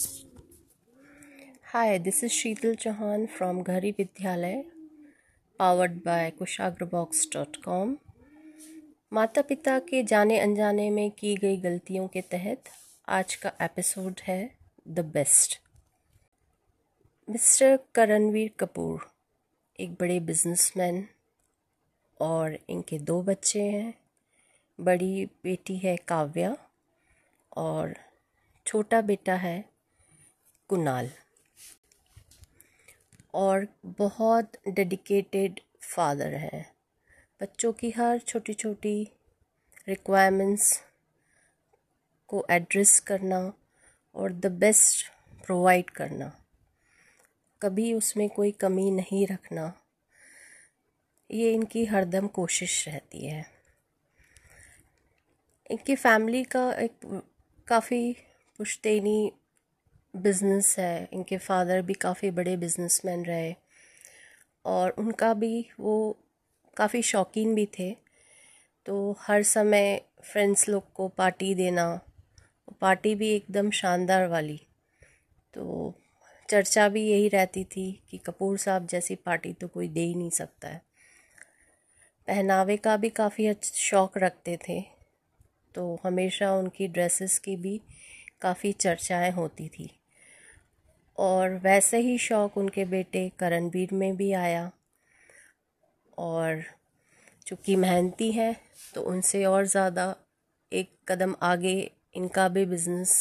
Hi, this is Sheetal Chauhan from Ghari Vidyalay, powered by kushagrabox.com. माता पिता के जाने अनजाने में की गई गलतियों के तहत आज का एपिसोड है the best mister Karanveer Kapoor एक बड़े बिजनेसमैन और इनके दो बच्चे हैं बड़ी बेटी है काव्या और छोटा बेटा है कुणाल और बहुत डेडिकेटेड फादर है। बच्चों की हर छोटी छोटी रिक्वायरमेंट्स को एड्रेस करना और द बेस्ट प्रोवाइड करना। कभी उसमें कोई कमी नहीं रखना। ये इनकी हरदम कोशिश रहती है। इनकी फैमिली का एक काफ़ी पुश्तैनी बिज़नेस है, इनके फादर भी काफ़ी बड़े बिजनेसमैन रहे और उनका भी वो काफ़ी शौकीन भी थे। तो हर समय फ्रेंड्स लोग को पार्टी देना पार्टी भी एकदम शानदार वाली। तो चर्चा भी यही रहती थी कि कपूर साहब जैसी पार्टी तो कोई दे ही नहीं सकता है। पहनावे का भी काफ़ी शौक़ रखते थे। तो हमेशा उनकी ड्रेसेस की भी काफ़ी चर्चाएँ होती थी। और वैसे ही शौक़ उनके बेटे करणवीर में भी आया। और चूँकि मेहनती हैं तो उनसे और ज़्यादा एक कदम आगे इनका भी बिज़नेस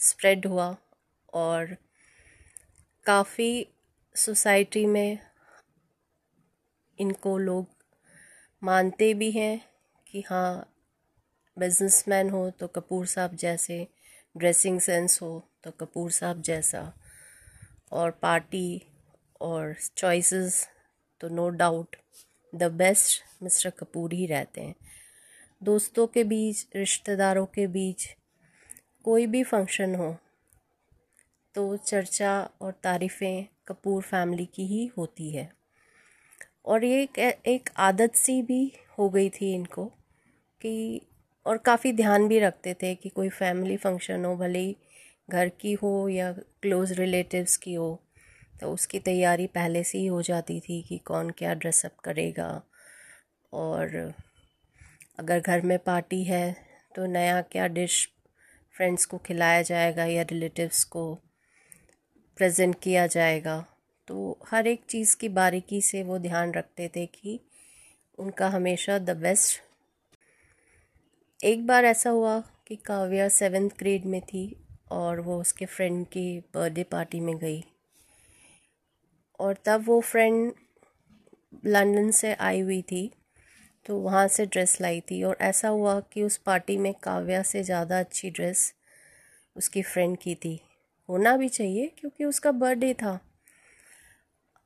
स्प्रेड हुआ और काफ़ी सोसाइटी में इनको लोग मानते भी हैं कि हाँ बिजनेसमैन हो तो कपूर साहब जैसे ड्रेसिंग सेंस हो तो कपूर साहब जैसा। और पार्टी और चॉइसेस तो no doubt the best mister Kapoor ही रहते हैं। दोस्तों के बीच रिश्तेदारों के बीच कोई भी फ़ंक्शन हो तो चर्चा और तारीफ़ें कपूर फैमिली की ही होती है। और ये एक, एक आदत सी भी हो गई थी इनको कि और काफ़ी ध्यान भी रखते थे कि कोई फैमिली फ़ंक्शन हो भले ही घर की हो या क्लोज़ रिलेटिव्स की हो तो उसकी तैयारी पहले से ही हो जाती थी कि कौन क्या ड्रेसअप करेगा। और अगर घर में पार्टी है तो नया क्या डिश फ्रेंड्स को खिलाया जाएगा या रिलेटिव्स को प्रेजेंट किया जाएगा। तो हर एक चीज़ की बारीकी से वो ध्यान रखते थे कि उनका हमेशा द बेस्ट एक बार ऐसा हुआ कि काव्या सेवेंथ ग्रेड में थी और वो उसके फ्रेंड की बर्थडे पार्टी में गई। और तब वो फ्रेंड लंदन से आई हुई थी तो वहाँ से ड्रेस लाई थी। और ऐसा हुआ कि उस पार्टी में काव्या से ज़्यादा अच्छी ड्रेस उसकी फ्रेंड की थी। होना भी चाहिए, क्योंकि उसका बर्थडे था।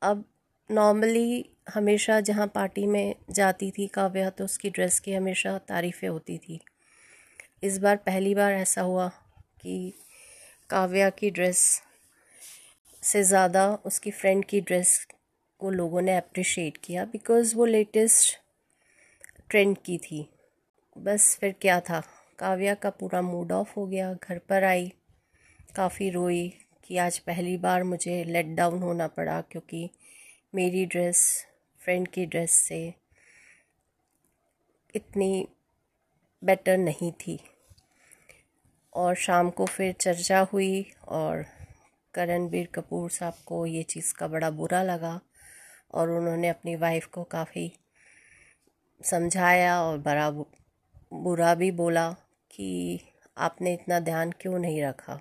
अब नॉर्मली हमेशा जहाँ पार्टी में जाती थी काव्या तो उसकी ड्रेस की हमेशा तारीफ़ें होती थी। इस बार पहली बार ऐसा हुआ कि काव्या की ड्रेस से ज़्यादा उसकी फ्रेंड की ड्रेस को लोगों ने अप्रिशिएट किया बिकॉज़ वो लेटेस्ट ट्रेंड की थी। बस फिर क्या था? काव्या का पूरा मूड ऑफ़ हो गया, घर पर आई, काफ़ी रोई कि आज पहली बार मुझे लेट डाउन होना पड़ा क्योंकि मेरी ड्रेस फ्रेंड की ड्रेस से इतनी बेटर नहीं थी। और शाम को फिर चर्चा हुई और करणबीर कपूर साहब को ये चीज़ का बड़ा बुरा लगा और उन्होंने अपनी वाइफ को काफ़ी समझाया और बड़ा बुरा भी बोला कि आपने इतना ध्यान क्यों नहीं रखा?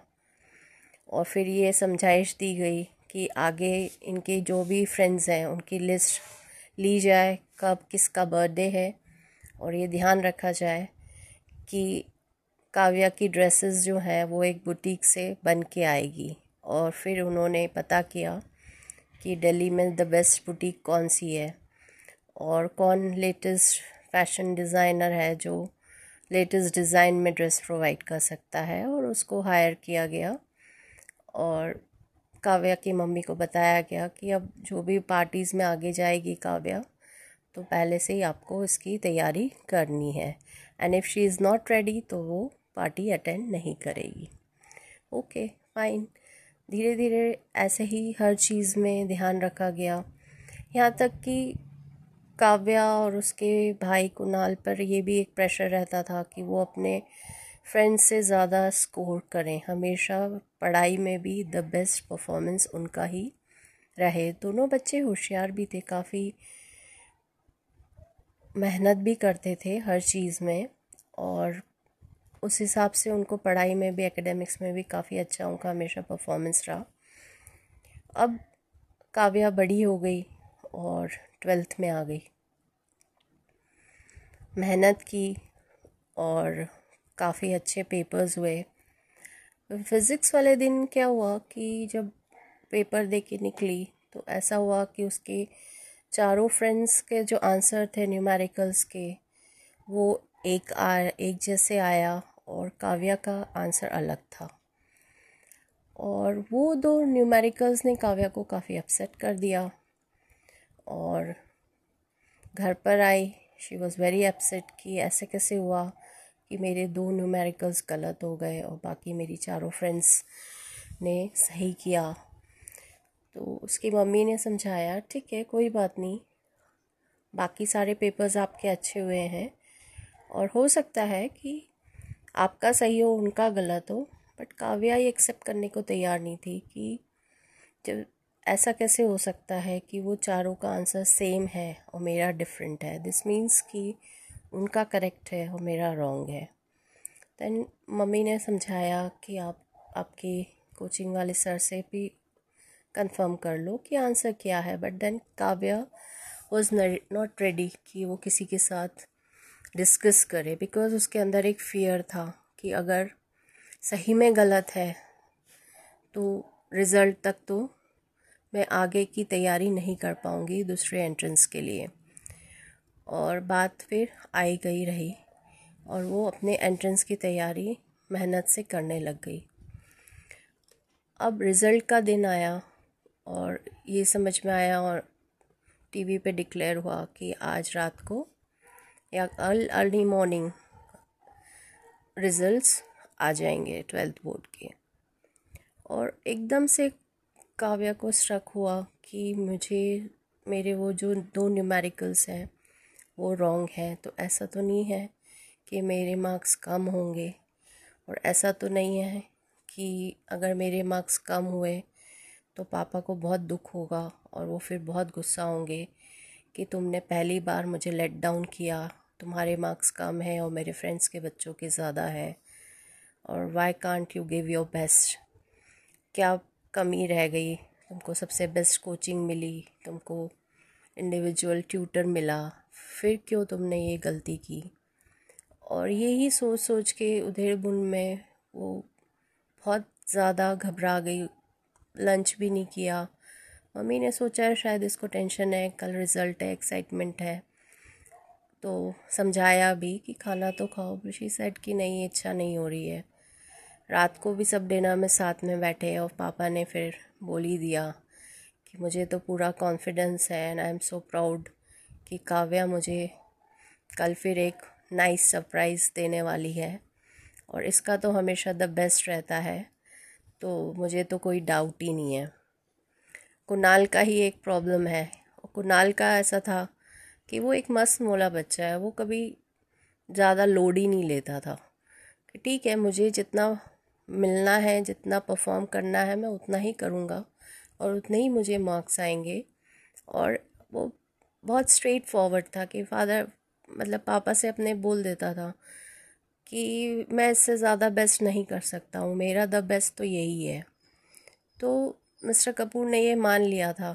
और फिर ये समझाइश दी गई कि आगे इनके जो भी फ्रेंड्स हैं, उनकी लिस्ट ली जाए, कब किसका बर्थडे है और ये ध्यान रखा जाए कि काव्या की ड्रेसेस जो हैं, वो एक बुटीक से बन के आएगी। और फिर उन्होंने पता किया कि दिल्ली में द बेस्ट बुटीक कौन सी है। और कौन लेटेस्ट फ़ैशन डिज़ाइनर है जो लेटेस्ट डिज़ाइन में ड्रेस प्रोवाइड कर सकता है। और उसको हायर किया गया। और काव्या की मम्मी को बताया गया कि अब जो भी पार्टीज़ में आगे जाएगी काव्या तो पहले से ही आपको इसकी तैयारी करनी है। And if she is not ready तो वो पार्टी अटेंड नहीं करेगी। Okay, fine. धीरे धीरे ऐसे ही हर चीज़ में ध्यान रखा गया। यहाँ तक कि काव्या और उसके भाई कुणाल पर ये भी एक प्रेशर रहता था कि वो अपने फ्रेंड्स से ज़्यादा स्कोर करें। हमेशा पढ़ाई में भी द बेस्ट परफॉर्मेंस उनका ही रहे। दोनों बच्चे होशियार भी थे, काफ़ी मेहनत भी करते थे हर चीज़ में और उस हिसाब से उनको पढ़ाई में भी एकेडमिक्स में भी काफ़ी अच्छा उनका हमेशा परफॉर्मेंस रहा। अब काव्या बड़ी हो गई और ट्वेल्थ में आ गई। मेहनत की और काफ़ी अच्छे पेपर्स हुए। फिज़िक्स वाले दिन क्या हुआ कि जब पेपर दे के निकली तो ऐसा हुआ कि उसके चारों फ्रेंड्स के जो आंसर थे न्यूमेरिकल्स के, वो एक आ, एक जैसे आया और काव्या का आंसर अलग था। और वो दो न्यूमेरिकल्स ने काव्या को काफ़ी अपसेट कर दिया और घर पर आई। शी वॉज़ वेरी अपसेट कि ऐसे कैसे हुआ कि मेरे दो न्यूमेरिकल्स गलत हो गए और बाकी मेरी चारों फ्रेंड्स ने सही किया। तो उसकी मम्मी ने समझाया, ठीक है, कोई बात नहीं। बाकी सारे पेपर्स आपके अच्छे हुए हैं और हो सकता है कि आपका सही हो, उनका गलत हो बट काव्या ये एक्सेप्ट करने को तैयार नहीं थी कि जब ऐसा कैसे हो सकता है कि वो चारों का आंसर सेम है और मेरा डिफरेंट है। दिस मीन्स कि उनका करेक्ट है और मेरा रॉन्ग है। देन मम्मी ने समझाया कि आप, आपके कोचिंग वाले सर से भी कंफर्म कर लो कि आंसर क्या है। But then Kavya was not ready कि वो किसी के साथ डिस्कस करे बिकॉज़ उसके अंदर एक फियर था कि अगर सही में गलत है तो रिज़ल्ट तक तो मैं आगे की तैयारी नहीं कर पाऊँगी दूसरे एंट्रेंस के लिए। और बात फिर आई गई रही, और वो अपने एंट्रेंस की तैयारी मेहनत से करने लग गई। अब रिज़ल्ट का दिन आया, और ये समझ में आया, और टीवी पे डिक्लेयर हुआ कि आज रात को अर्ली मॉर्निंग रिजल्ट्स आ जाएँगे ट्वेल्थ बोर्ड के। और एकदम से काव्या को स्ट्रक हुआ कि मुझे, मेरे वो जो दो न्यूमेरिकल्स हैं, वो रॉन्ग हैं तो ऐसा तो नहीं है कि मेरे मार्क्स कम होंगे। और ऐसा तो नहीं है कि अगर मेरे मार्क्स कम हुए तो पापा को बहुत दुख होगा और वो फिर बहुत गुस्सा होंगे। कि तुमने पहली बार मुझे लेट डाउन किया। तुम्हारे मार्क्स कम है और मेरे फ्रेंड्स के बच्चों के ज़्यादा है। और why can't you give your best क्या कमी रह गई? तुमको सबसे बेस्ट कोचिंग मिली, तुमको इंडिविजुअल ट्यूटर मिला। फिर क्यों तुमने ये गलती की? और यही सोच सोच के उधेड़ बुन में वो बहुत ज़्यादा घबरा गई। लंच भी नहीं किया। मम्मी ने सोचा शायद इसको टेंशन है, कल रिज़ल्ट है एक्साइटमेंट है। तो समझाया भी कि खाना तो खाओ ऋषि सेट की नहीं, इच्छा नहीं हो रही है। रात को भी सब डिनर में साथ में बैठे और पापा ने फिर बोल ही दिया कि मुझे तो पूरा कॉन्फिडेंस है and I am so proud कि काव्या मुझे कल फिर एक नाइस सरप्राइज़ देने वाली है। और इसका तो हमेशा द बेस्ट रहता है तो मुझे तो कोई डाउट ही नहीं है। कुणाल का ही एक प्रॉब्लम है। कुणाल का ऐसा था कि वो एक मस्त मोला बच्चा है। वो कभी ज़्यादा लोड ही नहीं लेता था। कि ठीक है, मुझे जितना मिलना है, जितना परफॉर्म करना है, मैं उतना ही करूँगा और उतने ही मुझे मार्क्स आएँगे। और वो बहुत स्ट्रेट फॉरवर्ड था कि फादर मतलब पापा से अपने बोल देता था कि मैं इससे ज़्यादा बेस्ट नहीं कर सकता हूँ। मेरा द बेस्ट तो यही है। तो मिस्टर कपूर ने ये मान लिया था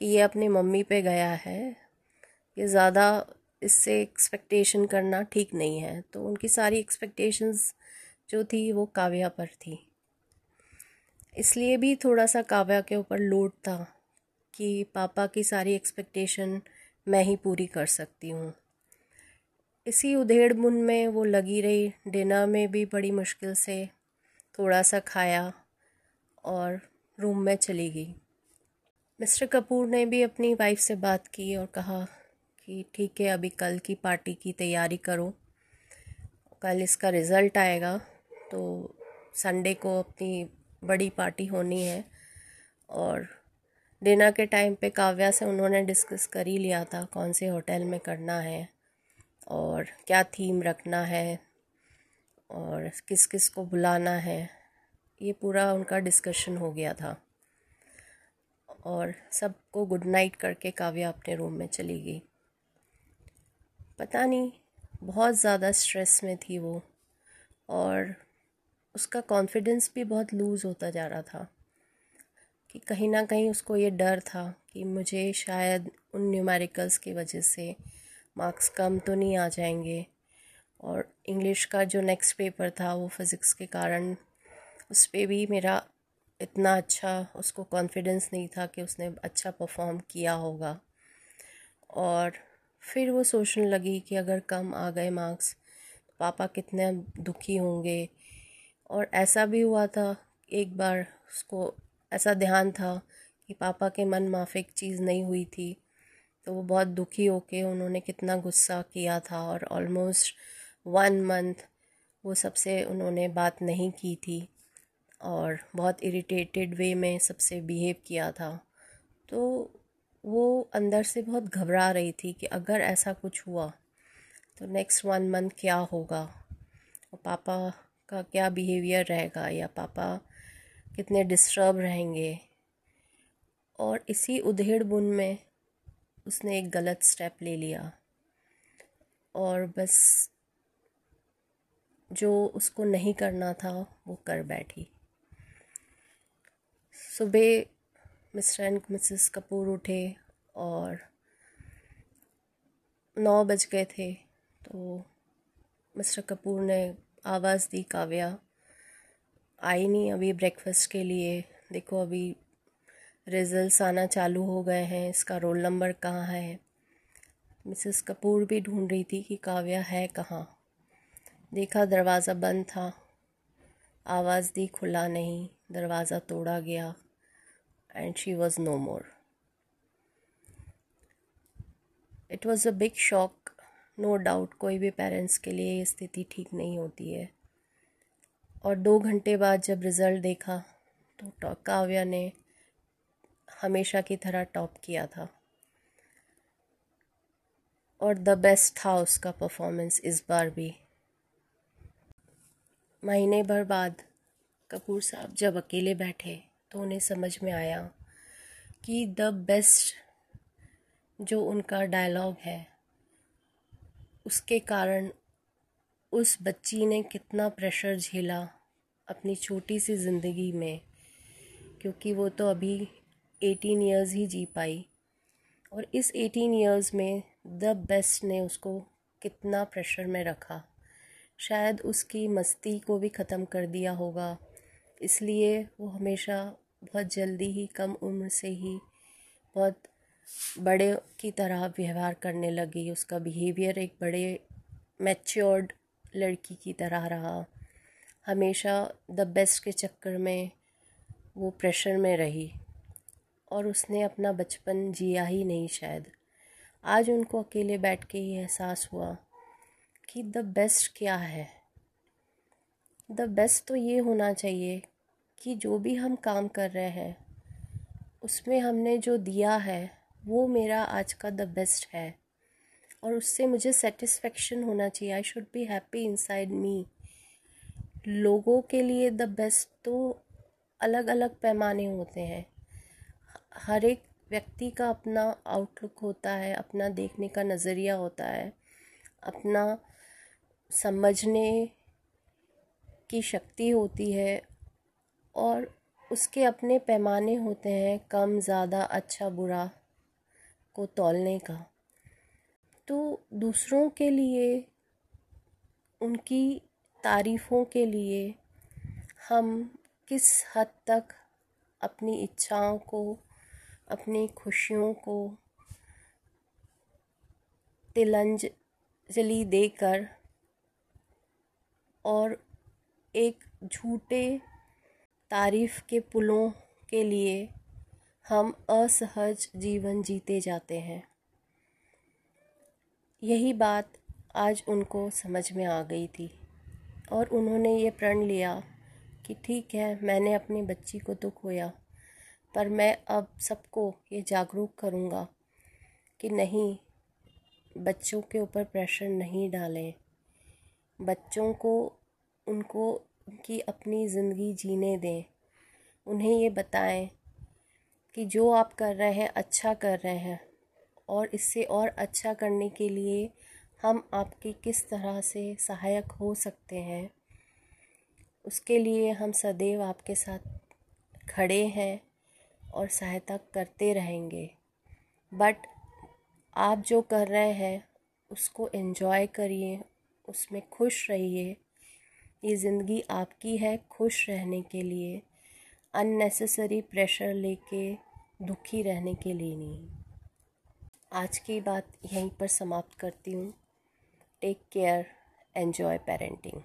कि ये अपनी मम्मी पे गया है। ये ज़्यादा इससे एक्सपेक्टेशन करना ठीक नहीं है। तो उनकी सारी एक्सपेक्टेशंस जो थी वो काव्या पर थी। इसलिए भी थोड़ा सा काव्या के ऊपर लोड था कि पापा की सारी एक्सपेक्टेशन मैं ही पूरी कर सकती हूँ। इसी उधेड़ बुन में वो लगी रही। डिनर में भी बड़ी मुश्किल से थोड़ा सा खाया और रूम में चली गई। मिस्टर कपूर ने भी अपनी वाइफ से बात की और कहा कि ठीक है, अभी कल की पार्टी की तैयारी करो। कल इसका रिज़ल्ट आएगा तो संडे को अपनी बड़ी पार्टी होनी है और डिनर के टाइम पे काव्या से उन्होंने डिस्कस कर ही लिया था कौन से होटल में करना है और क्या थीम रखना है और किस किस को बुलाना है। ये पूरा उनका डिस्कशन हो गया था। और सबको गुड नाइट करके काव्या अपने रूम में चली गई। पता नहीं, बहुत ज़्यादा स्ट्रेस में थी वो। और उसका कॉन्फिडेंस भी बहुत लूज़ होता जा रहा था। कि कहीं ना कहीं उसको ये डर था कि मुझे शायद उन न्यूमेरिकल्स की वजह से मार्क्स कम तो नहीं आ जाएँगे। और इंग्लिश का जो नेक्स्ट पेपर था वो फिज़िक्स के कारण उस पर भी मेरा इतना अच्छा उसको कॉन्फिडेंस नहीं था कि उसने अच्छा परफॉर्म किया होगा। और फिर वो सोचने लगी कि अगर कम आ गए मार्क्स पापा कितने दुखी होंगे। और ऐसा भी हुआ था, एक बार उसको ऐसा ध्यान था कि पापा के मन माफिक चीज़ नहीं हुई थी तो वो बहुत दुखी होके उन्होंने कितना गुस्सा किया था और ऑलमोस्ट वन मंथ वो सबसे उन्होंने बात नहीं की थी। और बहुत इरिटेटेड वे में सबसे बिहेव किया था। तो वो अंदर से बहुत घबरा रही थी कि अगर ऐसा कुछ हुआ तो नेक्स्ट वन मंथ क्या होगा? और पापा का क्या बिहेवियर रहेगा? या पापा कितने डिस्टर्ब रहेंगे? और इसी उधेड़ बुन में उसने एक गलत स्टेप ले लिया। और बस जो उसको नहीं करना था, वो कर बैठी। सुबह मिस्टर एंड मिसेस कपूर उठे और नौ बज गए थे तो मिस्टर कपूर ने आवाज़ दी, काव्या, आई नहीं अभी ब्रेकफास्ट के लिए। देखो अभी रिजल्ट्स आना चालू हो गए हैं, इसका रोल नंबर कहाँ है? मिसेस कपूर भी ढूंढ रही थी कि काव्या है कहाँ। देखा दरवाज़ा बंद था, आवाज़ दी, खुला नहीं, दरवाज़ा तोड़ा गया। And she was no more. It was a big shock no doubt कोई भी पेरेंट्स के लिए ये स्थिति ठीक नहीं होती है। और दो घंटे बाद जब रिज़ल्ट देखा तो काव्या ने हमेशा की तरह टॉप किया था। और द बेस्ट था उसका परफॉर्मेंस इस बार भी। महीने भर बाद कपूर साहब जब अकेले बैठे तो उन्हें समझ में आया कि द बेस्ट जो उनका डायलॉग है, उसके कारण उस बच्ची ने कितना प्रेशर झेला अपनी छोटी सी ज़िंदगी में, क्योंकि वो तो अभी एटीन ईयर्स ही जी पाई। और इस एटीन ईयर्स में द बेस्ट ने उसको कितना प्रेशर में रखा। शायद उसकी मस्ती को भी ख़त्म कर दिया होगा, इसलिए वो हमेशा बहुत जल्दी ही, कम उम्र से ही बहुत बड़े की तरह व्यवहार करने लगी। उसका बिहेवियर एक बड़े मैच्योर्ड लड़की की तरह रहा। हमेशा द बेस्ट के चक्कर में वो प्रेशर में रही और उसने अपना बचपन जिया ही नहीं शायद। आज उनको अकेले बैठ के ये एहसास हुआ कि द बेस्ट क्या है? द बेस्ट तो ये होना चाहिए कि जो भी हम काम कर रहे हैं, उसमें हमने जो दिया है, वो मेरा आज का द बेस्ट है। और उससे मुझे सेटिस्फेक्शन होना चाहिए। I should be happy inside me लोगों के लिए द बेस्ट तो अलग अलग पैमाने होते हैं। हर एक व्यक्ति का अपना आउटलुक होता है, अपना देखने का नज़रिया होता है, अपना समझने की शक्ति होती है और उसके अपने पैमाने होते हैं कम, ज़्यादा अच्छा बुरा को तोलने का। तो दूसरों के लिए, उनकी तारीफ़ों के लिए हम किस हद तक अपनी इच्छाओं को, अपनी खुशियों को तिलंजलि देकर और एक झूठे तारीफ़ के पुलों के लिए हम असहज जीवन जीते जाते हैं। यही बात आज उनको समझ में आ गई थी और उन्होंने ये प्रण लिया कि ठीक है, मैंने अपनी बच्ची को तो खोया पर मैं अब सबको ये जागरूक करूँगा कि नहीं, बच्चों के ऊपर प्रेशर नहीं डालें। बच्चों को, उनको उनकी अपनी ज़िंदगी जीने दें। उन्हें ये बताएँ कि जो आप कर रहे हैं अच्छा कर रहे हैं और इससे और अच्छा करने के लिए हम आपकी किस तरह से सहायक हो सकते हैं, उसके लिए हम सदैव आपके साथ खड़े हैं और सहायता करते रहेंगे। बट आप जो कर रहे हैं, उसको एंजॉय करिए, उसमें खुश रहिए। ये ज़िंदगी आपकी है खुश रहने के लिए अननेसेसरी प्रेशर लेके, दुखी रहने के लिए नहीं। आज की बात यहीं पर समाप्त करती हूँ। Take care enjoy parenting